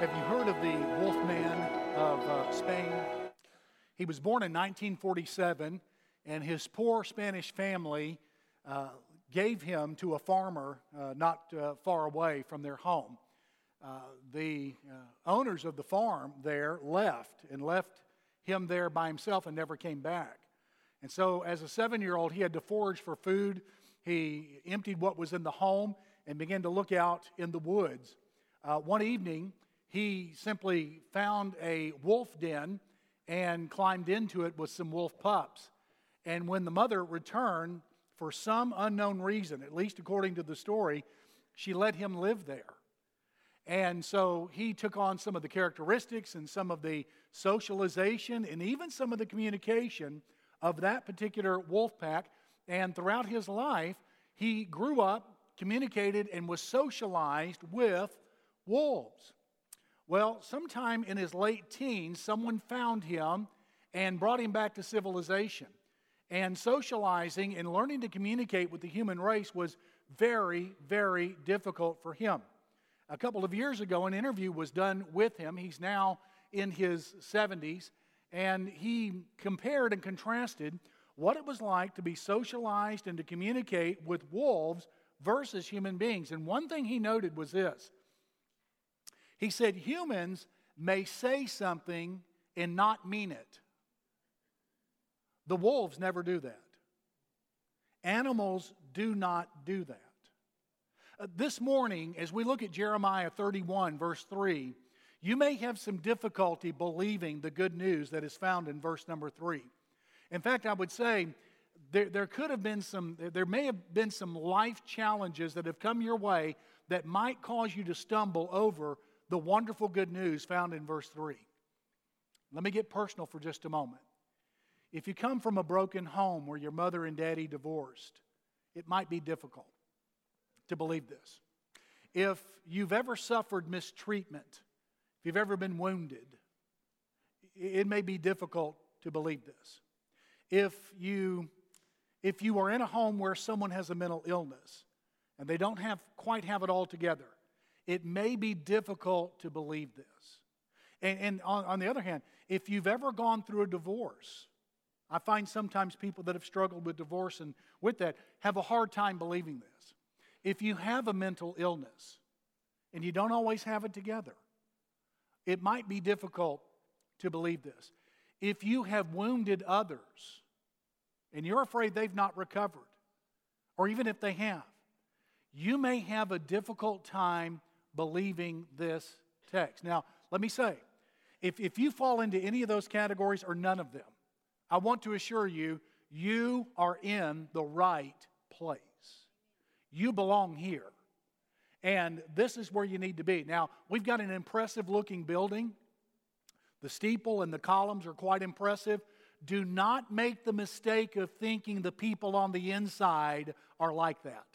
Have you heard of the Wolfman of uh, Spain? He was born in 1947, and his poor Spanish family uh, gave him to a farmer uh, not uh, far away from their home. Uh, the uh, owners of the farm there left and left him there by himself and never came back. And so, as a seven year old, he had to forage for food. He emptied what was in the home and began to look out in the woods. Uh, one evening, he simply found a wolf den and climbed into it with some wolf pups. And when the mother returned, for some unknown reason, at least according to the story, she let him live there. And so he took on some of the characteristics and some of the socialization and even some of the communication of that particular wolf pack. And throughout his life, he grew up, communicated, and was socialized with wolves. Well, sometime in his late teens, someone found him and brought him back to civilization. And socializing and learning to communicate with the human race was very, very difficult for him. A couple of years ago, an interview was done with him. He's now in his 70s, and he compared and contrasted what it was like to be socialized and to communicate with wolves versus human beings. And one thing he noted was this he said, Humans may say something and not mean it. The wolves never do that. Animals do not do that. Uh, this morning, as we look at Jeremiah 31, verse 3, you may have some difficulty believing the good news that is found in verse number 3. In fact, I would say there, there could have been some, there may have been some life challenges that have come your way that might cause you to stumble over the wonderful good news found in verse 3. Let me get personal for just a moment. If you come from a broken home where your mother and daddy divorced, it might be difficult to believe this. If you've ever suffered mistreatment, if you've ever been wounded, it may be difficult to believe this. If you if you are in a home where someone has a mental illness and they don't have quite have it all together, it may be difficult to believe this. And, and on, on the other hand, if you've ever gone through a divorce, I find sometimes people that have struggled with divorce and with that have a hard time believing this. If you have a mental illness and you don't always have it together, it might be difficult to believe this. If you have wounded others and you're afraid they've not recovered, or even if they have, you may have a difficult time believing this text. Now, let me say, if, if you fall into any of those categories or none of them, I want to assure you, you are in the right place. You belong here. And this is where you need to be. Now, we've got an impressive looking building. The steeple and the columns are quite impressive. Do not make the mistake of thinking the people on the inside are like that.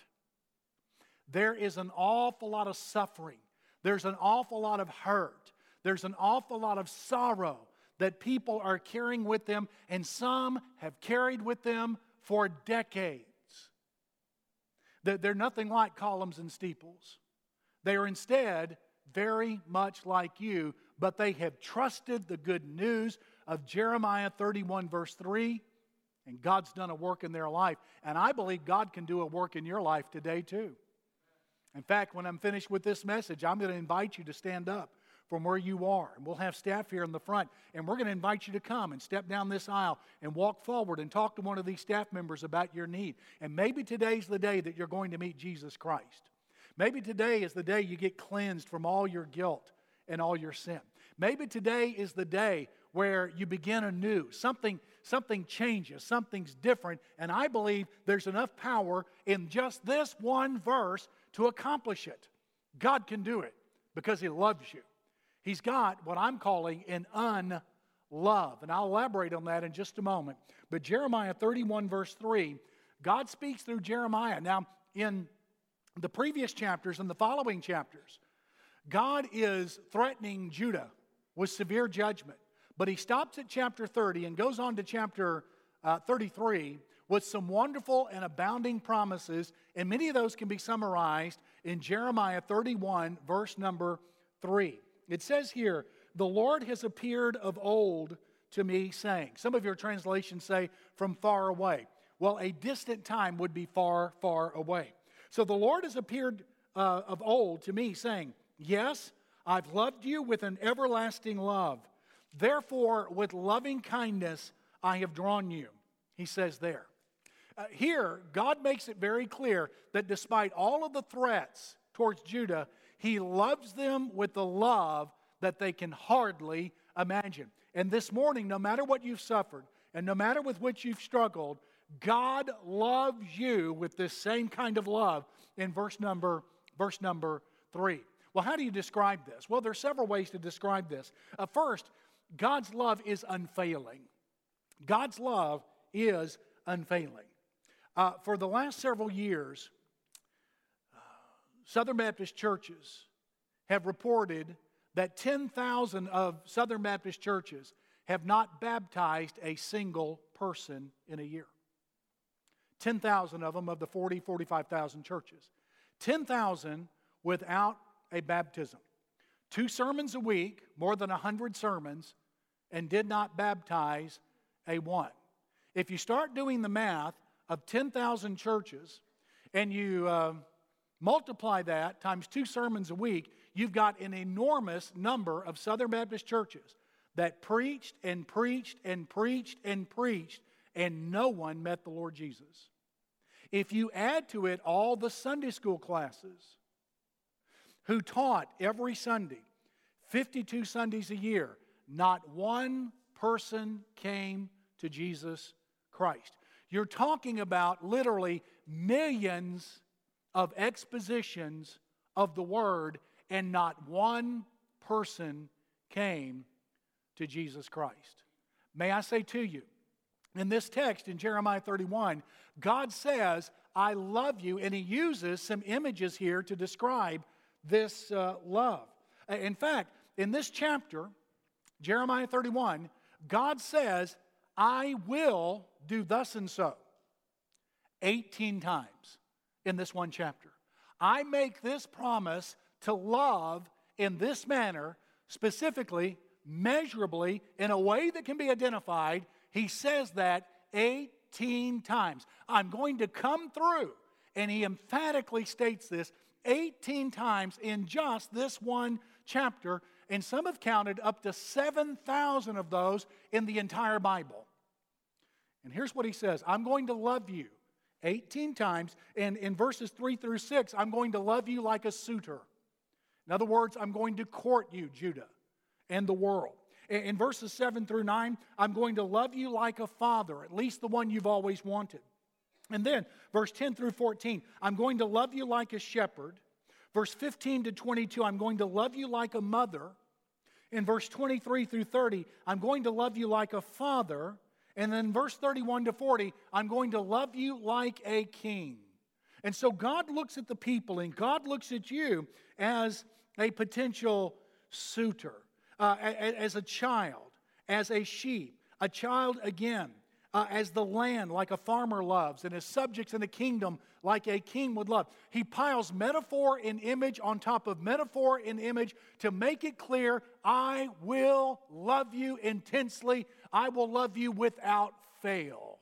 There is an awful lot of suffering, there's an awful lot of hurt, there's an awful lot of sorrow that people are carrying with them, and some have carried with them for decades. They're nothing like columns and steeples. They are instead very much like you, but they have trusted the good news of Jeremiah 31, verse 3, and God's done a work in their life. And I believe God can do a work in your life today, too. In fact, when I'm finished with this message, I'm going to invite you to stand up from where you are. And we'll have staff here in the front, and we're going to invite you to come and step down this aisle and walk forward and talk to one of these staff members about your need. And maybe today's the day that you're going to meet Jesus Christ. Maybe today is the day you get cleansed from all your guilt and all your sin. Maybe today is the day where you begin anew. Something, something changes, something's different, and I believe there's enough power in just this one verse to accomplish it. God can do it because He loves you. He's got what I'm calling an unlove. And I'll elaborate on that in just a moment. But Jeremiah 31, verse 3, God speaks through Jeremiah. Now, in the previous chapters and the following chapters, God is threatening Judah with severe judgment. But he stops at chapter 30 and goes on to chapter uh, 33 with some wonderful and abounding promises, and many of those can be summarized in Jeremiah 31, verse number 3. It says here, The Lord has appeared of old to me, saying. Some of your translations say, from far away. Well, a distant time would be far, far away. So the Lord has appeared uh, of old to me, saying, Yes, I've loved you with an everlasting love. Therefore, with loving kindness, I have drawn you. He says there. Uh, here, God makes it very clear that despite all of the threats towards Judah, he loves them with the love that they can hardly imagine. And this morning, no matter what you've suffered and no matter with which you've struggled, God loves you with this same kind of love in verse number, verse number three. Well, how do you describe this? Well, there are several ways to describe this. Uh, first, God's love is unfailing. God's love is unfailing. Uh, for the last several years, uh, Southern Baptist churches have reported that 10,000 of Southern Baptist churches have not baptized a single person in a year. 10,000 of them of the 40, 45,000 churches. 10,000 without a baptism. Two sermons a week, more than 100 sermons, and did not baptize a one. If you start doing the math of 10,000 churches and you uh, multiply that times two sermons a week, you've got an enormous number of Southern Baptist churches that preached and preached and preached and preached, and no one met the Lord Jesus. If you add to it all the Sunday school classes who taught every Sunday, 52 Sundays a year, not one person came to Jesus Christ. You're talking about literally millions of expositions of the Word, and not one person came to Jesus Christ. May I say to you, in this text in Jeremiah 31, God says, I love you, and He uses some images here to describe this uh, love. In fact, in this chapter, Jeremiah 31, God says, I will do thus and so 18 times in this one chapter. I make this promise to love in this manner, specifically, measurably, in a way that can be identified. He says that 18 times. I'm going to come through. And he emphatically states this 18 times in just this one chapter. And some have counted up to 7,000 of those in the entire Bible. And here's what he says I'm going to love you 18 times. And in verses 3 through 6, I'm going to love you like a suitor. In other words, I'm going to court you, Judah, and the world. In verses 7 through 9, I'm going to love you like a father, at least the one you've always wanted. And then, verse 10 through 14, I'm going to love you like a shepherd. Verse 15 to 22, I'm going to love you like a mother. In verse 23 through 30, I'm going to love you like a father. And then verse 31 to 40, I'm going to love you like a king. And so God looks at the people and God looks at you as a potential suitor, uh, as a child, as a sheep, a child again, uh, as the land like a farmer loves, and as subjects in a kingdom like a king would love. He piles metaphor and image on top of metaphor and image to make it clear I will love you intensely. I will love you without fail.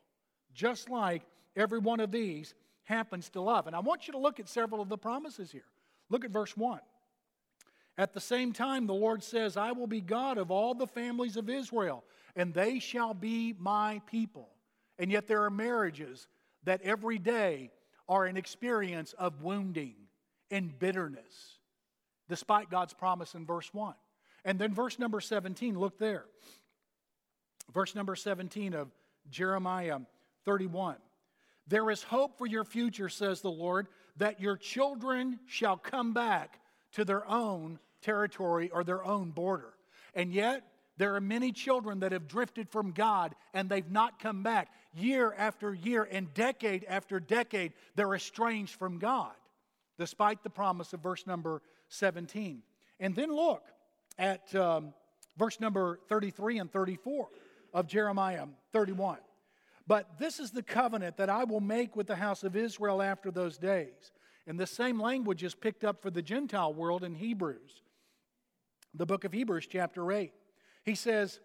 Just like every one of these happens to love. And I want you to look at several of the promises here. Look at verse 1. At the same time, the Lord says, I will be God of all the families of Israel, and they shall be my people. And yet there are marriages that every day are an experience of wounding and bitterness, despite God's promise in verse 1. And then verse number 17, look there. Verse number 17 of Jeremiah 31. There is hope for your future, says the Lord, that your children shall come back to their own territory or their own border. And yet, there are many children that have drifted from God and they've not come back. Year after year and decade after decade, they're estranged from God, despite the promise of verse number 17. And then look at um, verse number 33 and 34 of Jeremiah 31. But this is the covenant that I will make with the house of Israel after those days. And the same language is picked up for the Gentile world in Hebrews. the book of Hebrews, chapter 8. He says,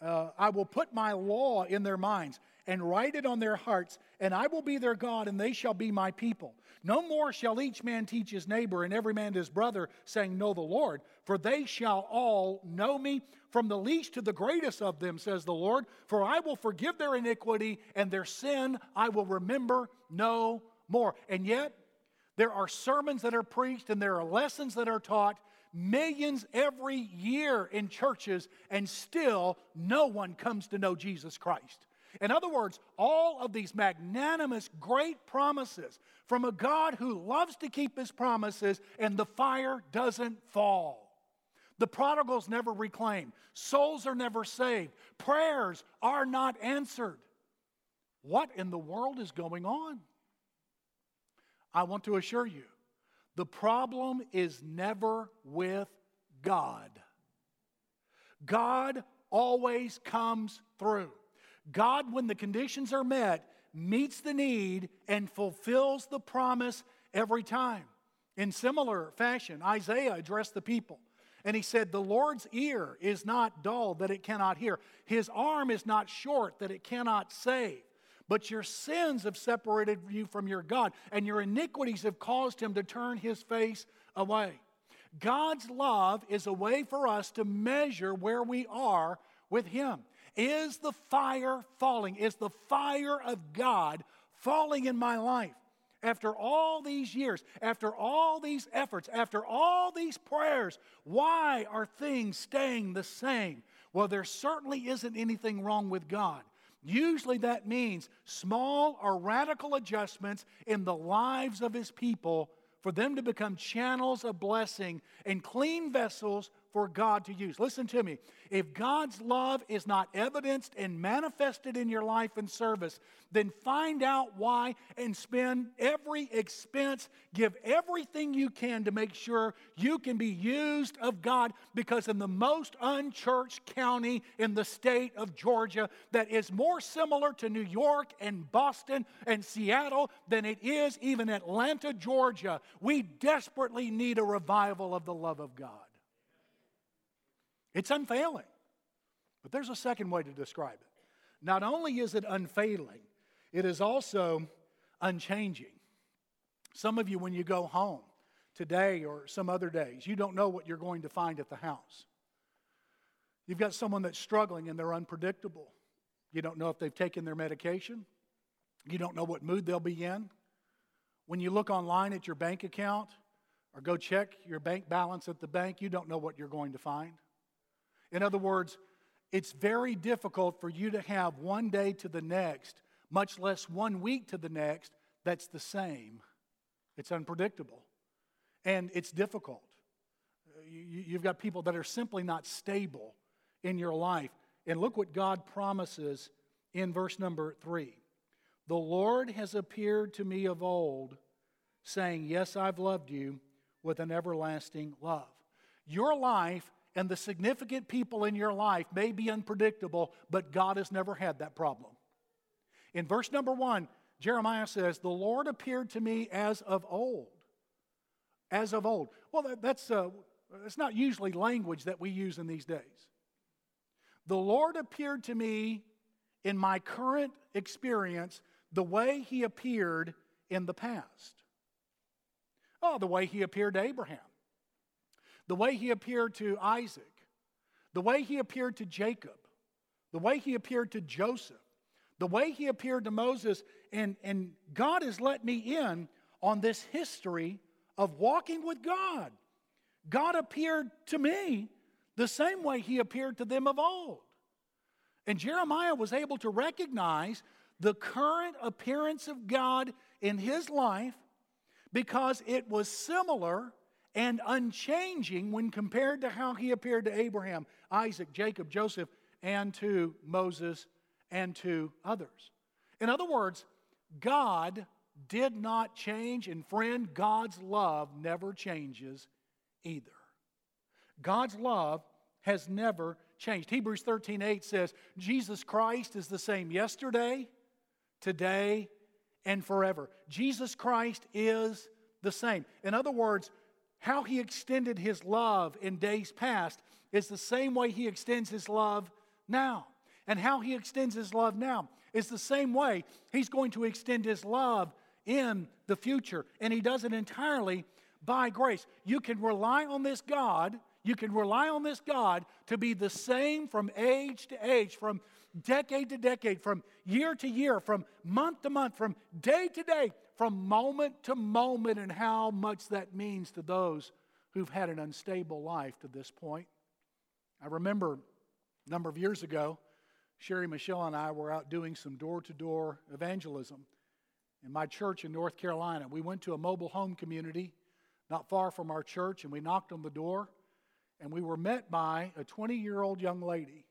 uh, I will put my law in their minds and write it on their hearts, and I will be their God, and they shall be my people. No more shall each man teach his neighbor and every man his brother, saying, Know the Lord, for they shall all know me, from the least to the greatest of them, says the Lord. For I will forgive their iniquity, and their sin I will remember no more. And yet, there are sermons that are preached, and there are lessons that are taught millions every year in churches, and still no one comes to know Jesus Christ. In other words, all of these magnanimous, great promises from a God who loves to keep his promises, and the fire doesn't fall. The prodigals never reclaimed, souls are never saved, prayers are not answered. What in the world is going on? I want to assure you the problem is never with God. God always comes through. God, when the conditions are met, meets the need and fulfills the promise every time. In similar fashion, Isaiah addressed the people. And he said, The Lord's ear is not dull that it cannot hear. His arm is not short that it cannot save. But your sins have separated you from your God, and your iniquities have caused him to turn his face away. God's love is a way for us to measure where we are with him. Is the fire falling? Is the fire of God falling in my life? After all these years, after all these efforts, after all these prayers, why are things staying the same? Well, there certainly isn't anything wrong with God. Usually that means small or radical adjustments in the lives of his people for them to become channels of blessing and clean vessels for God to use. Listen to me. If God's love is not evidenced and manifested in your life and service, then find out why and spend every expense, give everything you can to make sure you can be used of God because in the most unchurched county in the state of Georgia that is more similar to New York and Boston and Seattle than it is even Atlanta, Georgia, we desperately need a revival of the love of God. It's unfailing. But there's a second way to describe it. Not only is it unfailing, it is also unchanging. Some of you, when you go home today or some other days, you don't know what you're going to find at the house. You've got someone that's struggling and they're unpredictable. You don't know if they've taken their medication. You don't know what mood they'll be in. When you look online at your bank account or go check your bank balance at the bank, you don't know what you're going to find. In other words, it's very difficult for you to have one day to the next, much less one week to the next, that's the same. It's unpredictable and it's difficult. You've got people that are simply not stable in your life. And look what God promises in verse number three The Lord has appeared to me of old, saying, Yes, I've loved you with an everlasting love. Your life and the significant people in your life may be unpredictable, but God has never had that problem. In verse number one, Jeremiah says, The Lord appeared to me as of old. As of old. Well, that, that's, uh, that's not usually language that we use in these days. The Lord appeared to me in my current experience the way he appeared in the past. Oh, the way he appeared to Abraham the way he appeared to Isaac, the way he appeared to Jacob, the way he appeared to Joseph, the way he appeared to Moses. And, and God has let me in on this history of walking with God. God appeared to me the same way he appeared to them of old. And Jeremiah was able to recognize the current appearance of God in his life because it was similar and unchanging when compared to how he appeared to Abraham, Isaac, Jacob, Joseph, and to Moses and to others. In other words, God did not change, and friend, God's love never changes either. God's love has never changed. Hebrews 13 8 says, Jesus Christ is the same yesterday, today, and forever. Jesus Christ is the same. In other words, how he extended his love in days past is the same way he extends his love now. And how he extends his love now is the same way he's going to extend his love in the future. And he does it entirely by grace. You can rely on this God. You can rely on this God to be the same from age to age, from decade to decade, from year to year, from month to month, from day to day, from moment to moment, and how much that means to those who've had an unstable life to this point. I remember a number of years ago, Sherry Michelle and I were out doing some door to door evangelism in my church in North Carolina. We went to a mobile home community not far from our church, and we knocked on the door, and we were met by a 20 year old young lady.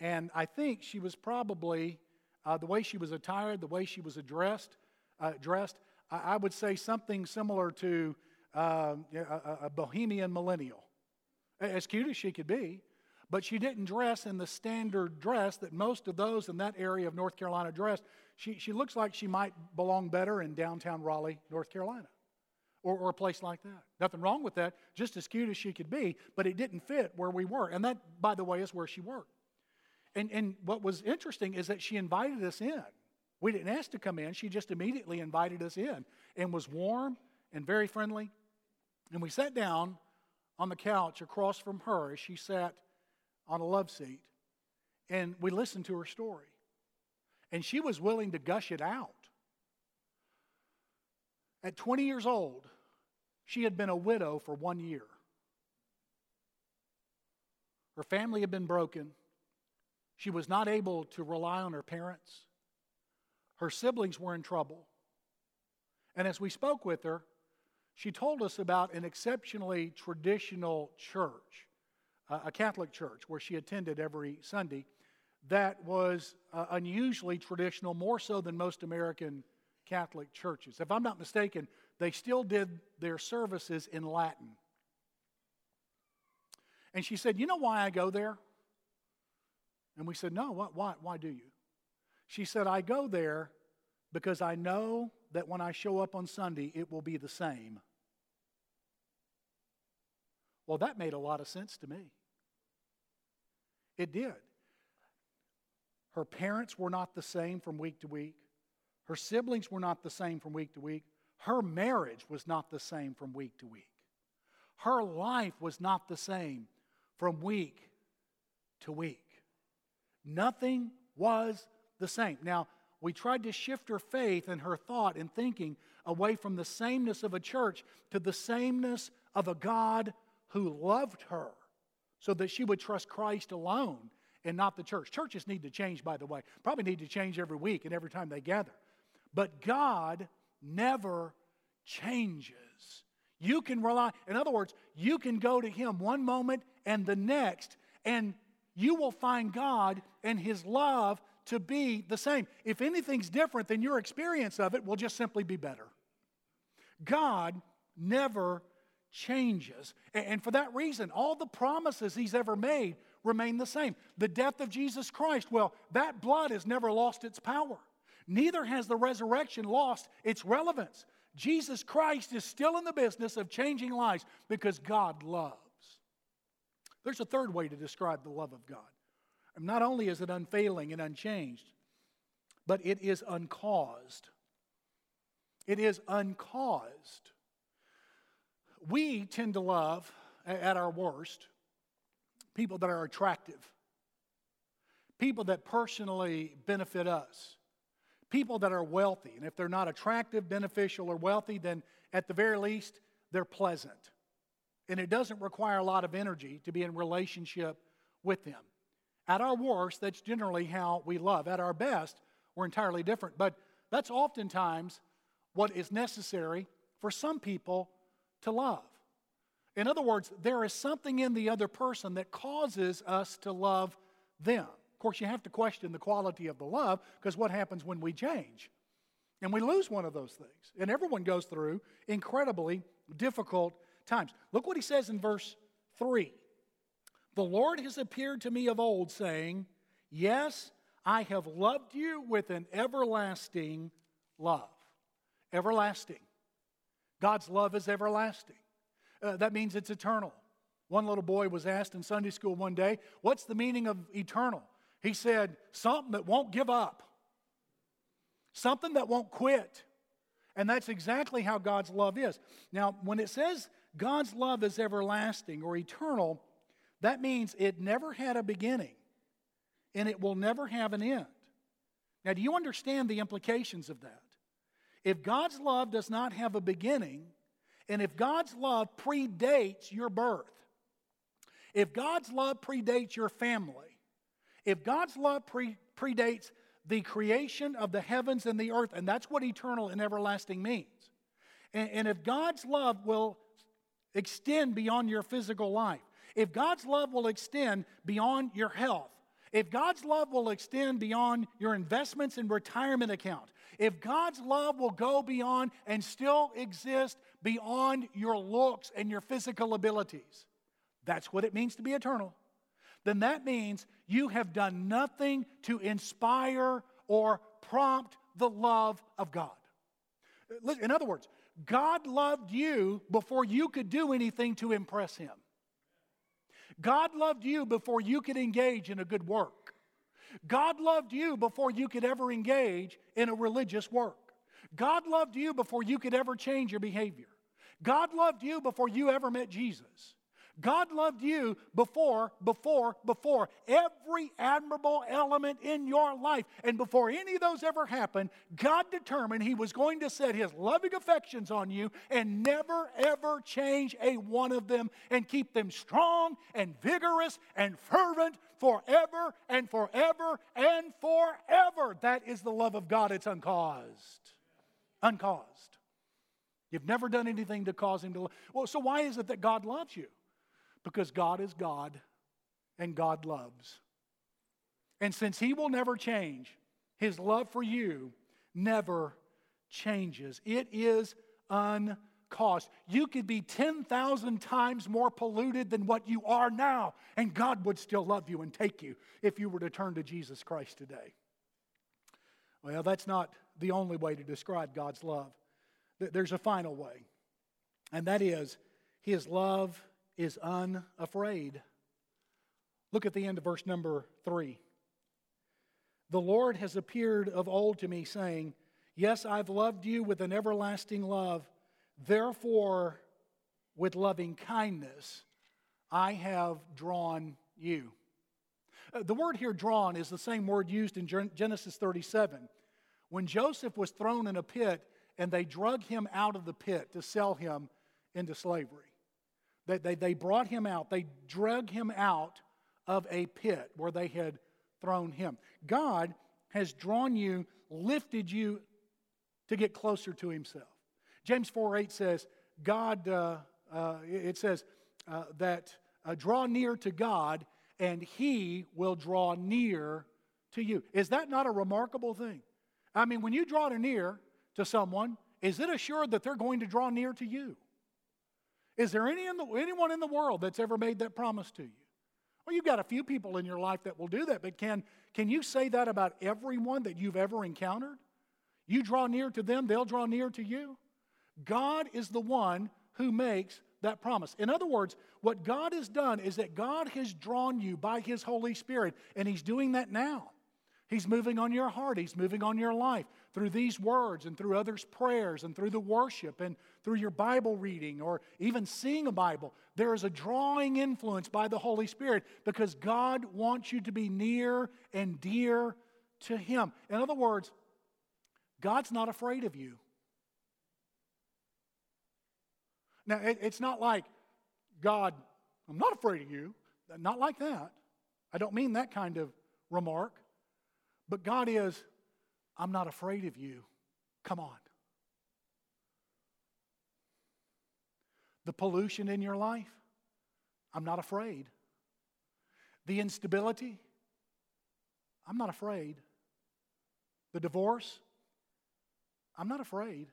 And I think she was probably, uh, the way she was attired, the way she was addressed, uh, dressed, I, I, would say something similar to uh, a, a bohemian millennial. As cute as she could be, but she didn't dress in the standard dress that most of those in that area of North Carolina dressed. She, she looks like she might belong better in downtown Raleigh, North Carolina, or, or a place like that. Nothing wrong with that, just as cute as she could be, but it didn't fit where we were. And that, by the way, is where she worked. And, and what was interesting is that she invited us in. We didn't ask to come in, she just immediately invited us in and was warm and very friendly. And we sat down on the couch across from her as she sat on a love seat, and we listened to her story. And she was willing to gush it out. At 20 years old, she had been a widow for one year. Her family had been broken. She was not able to rely on her parents. Her siblings were in trouble. And as we spoke with her, she told us about an exceptionally traditional church, a Catholic church where she attended every Sunday, that was uh, unusually traditional, more so than most American Catholic churches. If I'm not mistaken, they still did their services in Latin. And she said, You know why I go there? And we said, No, what, why, why do you? She said, I go there because I know that when I show up on Sunday, it will be the same. Well, that made a lot of sense to me. It did. Her parents were not the same from week to week. Her siblings were not the same from week to week. Her marriage was not the same from week to week. Her life was not the same from week to week. Nothing was the same. Now, we tried to shift her faith and her thought and thinking away from the sameness of a church to the sameness of a God who loved her so that she would trust Christ alone and not the church. Churches need to change, by the way. Probably need to change every week and every time they gather. But God never changes. You can rely, in other words, you can go to Him one moment and the next, and you will find God and His love to be the same. If anything's different, then your experience of it will just simply be better. God never changes. And for that reason, all the promises He's ever made remain the same. The death of Jesus Christ, well, that blood has never lost its power. Neither has the resurrection lost its relevance. Jesus Christ is still in the business of changing lives because God loves. There's a third way to describe the love of God. Not only is it unfailing and unchanged, but it is uncaused. It is uncaused. We tend to love, at our worst, people that are attractive, people that personally benefit us, people that are wealthy. And if they're not attractive, beneficial, or wealthy, then at the very least, they're pleasant. And it doesn't require a lot of energy to be in relationship with them. At our worst, that's generally how we love. At our best, we're entirely different. But that's oftentimes what is necessary for some people to love. In other words, there is something in the other person that causes us to love them. Of course, you have to question the quality of the love because what happens when we change? And we lose one of those things. And everyone goes through incredibly difficult times. Look what he says in verse 3 The Lord has appeared to me of old, saying, Yes, I have loved you with an everlasting love. Everlasting. God's love is everlasting. Uh, that means it's eternal. One little boy was asked in Sunday school one day, What's the meaning of eternal? He said, Something that won't give up, something that won't quit. And that's exactly how God's love is. Now, when it says God's love is everlasting or eternal, that means it never had a beginning and it will never have an end. Now, do you understand the implications of that? If God's love does not have a beginning, and if God's love predates your birth, if God's love predates your family, if God's love pre- predates the creation of the heavens and the earth, and that's what eternal and everlasting means, and, and if God's love will extend beyond your physical life, if God's love will extend beyond your health, if God's love will extend beyond your investments and retirement account, if God's love will go beyond and still exist beyond your looks and your physical abilities, that's what it means to be eternal. Then that means you have done nothing to inspire or prompt the love of God. In other words, God loved you before you could do anything to impress Him. God loved you before you could engage in a good work. God loved you before you could ever engage in a religious work. God loved you before you could ever change your behavior. God loved you before you ever met Jesus. God loved you before, before, before every admirable element in your life. And before any of those ever happened, God determined He was going to set His loving affections on you and never, ever change a one of them and keep them strong and vigorous and fervent forever and forever and forever. That is the love of God. It's uncaused. Uncaused. You've never done anything to cause Him to love. Well, so why is it that God loves you? Because God is God and God loves. And since He will never change, His love for you never changes. It is uncaused. You could be 10,000 times more polluted than what you are now, and God would still love you and take you if you were to turn to Jesus Christ today. Well, that's not the only way to describe God's love. There's a final way, and that is His love is unafraid. Look at the end of verse number three. The Lord has appeared of old to me, saying, Yes, I've loved you with an everlasting love. Therefore, with loving kindness, I have drawn you. Uh, the word here, drawn, is the same word used in Genesis 37. When Joseph was thrown in a pit and they drug him out of the pit to sell him into slavery. They, they, they brought him out, they drug him out of a pit where they had thrown him. God has drawn you, lifted you to get closer to himself. James 4 8 says, God, uh, uh, it says uh, that uh, draw near to God and he will draw near to you. Is that not a remarkable thing? I mean, when you draw near to someone, is it assured that they're going to draw near to you? Is there any in the, anyone in the world that's ever made that promise to you? Well, you've got a few people in your life that will do that, but can, can you say that about everyone that you've ever encountered? You draw near to them, they'll draw near to you. God is the one who makes that promise. In other words, what God has done is that God has drawn you by His Holy Spirit, and He's doing that now. He's moving on your heart, He's moving on your life through these words and through others' prayers and through the worship and through your Bible reading or even seeing a Bible. There is a drawing influence by the Holy Spirit because God wants you to be near and dear to Him. In other words, God's not afraid of you. Now, it's not like God, I'm not afraid of you. Not like that. I don't mean that kind of remark. But God is, I'm not afraid of you. Come on. The pollution in your life, I'm not afraid. The instability, I'm not afraid. The divorce, I'm not afraid.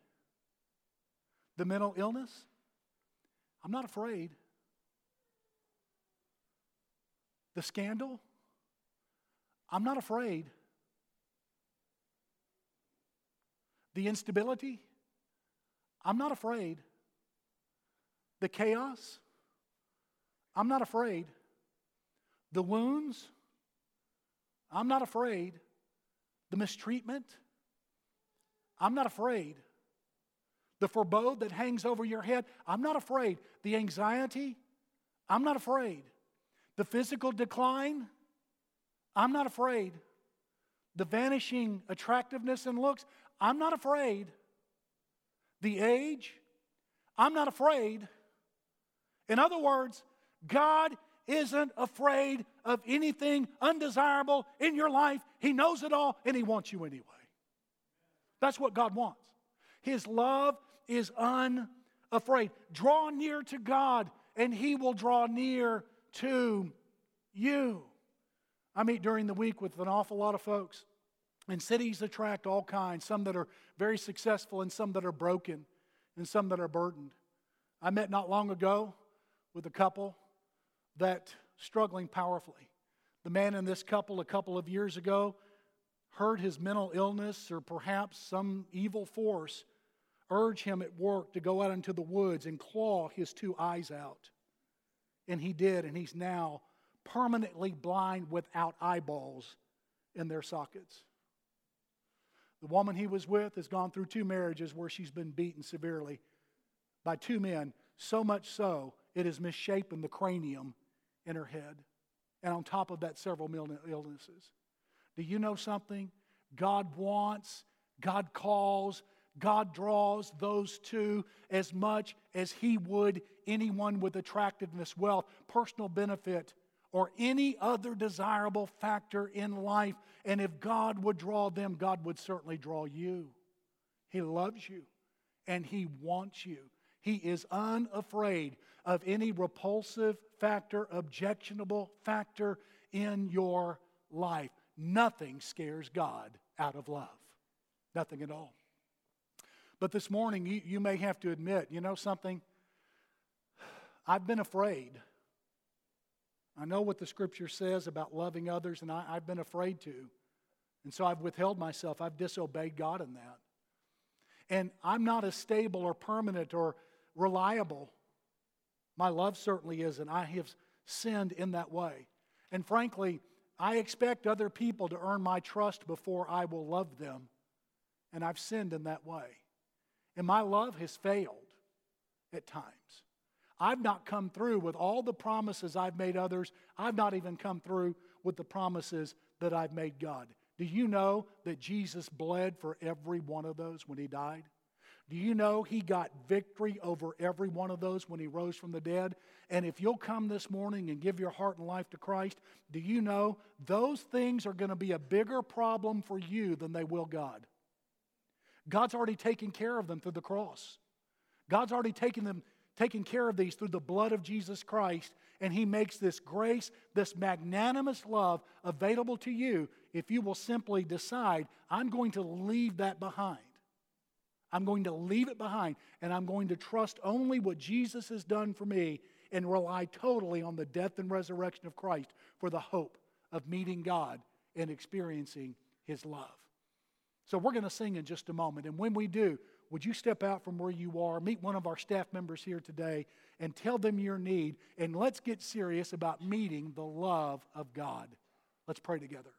The mental illness, I'm not afraid. The scandal, I'm not afraid. The instability, I'm not afraid. The chaos, I'm not afraid. The wounds, I'm not afraid. The mistreatment, I'm not afraid. The forebode that hangs over your head, I'm not afraid. The anxiety, I'm not afraid. The physical decline, I'm not afraid. The vanishing attractiveness and looks, I'm not afraid. The age, I'm not afraid. In other words, God isn't afraid of anything undesirable in your life. He knows it all and He wants you anyway. That's what God wants. His love is unafraid. Draw near to God and He will draw near to you. I meet during the week with an awful lot of folks, and cities attract all kinds, some that are very successful and some that are broken and some that are burdened. I met not long ago with a couple that struggling powerfully. The man in this couple a couple of years ago heard his mental illness or perhaps some evil force urge him at work to go out into the woods and claw his two eyes out. And he did, and he's now permanently blind without eyeballs in their sockets. The woman he was with has gone through two marriages where she's been beaten severely by two men, so much so it has misshapen the cranium in her head. And on top of that, several illnesses. Do you know something? God wants, God calls, God draws those two as much as He would anyone with attractiveness, wealth, personal benefit, or any other desirable factor in life. And if God would draw them, God would certainly draw you. He loves you and He wants you. He is unafraid of any repulsive factor, objectionable factor in your life. Nothing scares God out of love. Nothing at all. But this morning, you, you may have to admit, you know something? I've been afraid. I know what the scripture says about loving others, and I, I've been afraid to. And so I've withheld myself. I've disobeyed God in that. And I'm not as stable or permanent or reliable. My love certainly isn't. I have sinned in that way. And frankly, I expect other people to earn my trust before I will love them. And I've sinned in that way. And my love has failed at times. I've not come through with all the promises I've made others. I've not even come through with the promises that I've made God. Do you know that Jesus bled for every one of those when he died? Do you know he got victory over every one of those when he rose from the dead? And if you'll come this morning and give your heart and life to Christ, do you know those things are going to be a bigger problem for you than they will God? God's already taken care of them through the cross. God's already taken them taken care of these through the blood of Jesus Christ, and He makes this grace, this magnanimous love available to you if you will simply decide, I'm going to leave that behind. I'm going to leave it behind, and I'm going to trust only what Jesus has done for me and rely totally on the death and resurrection of Christ for the hope of meeting God and experiencing His love. So we're going to sing in just a moment. And when we do, would you step out from where you are, meet one of our staff members here today, and tell them your need? And let's get serious about meeting the love of God. Let's pray together.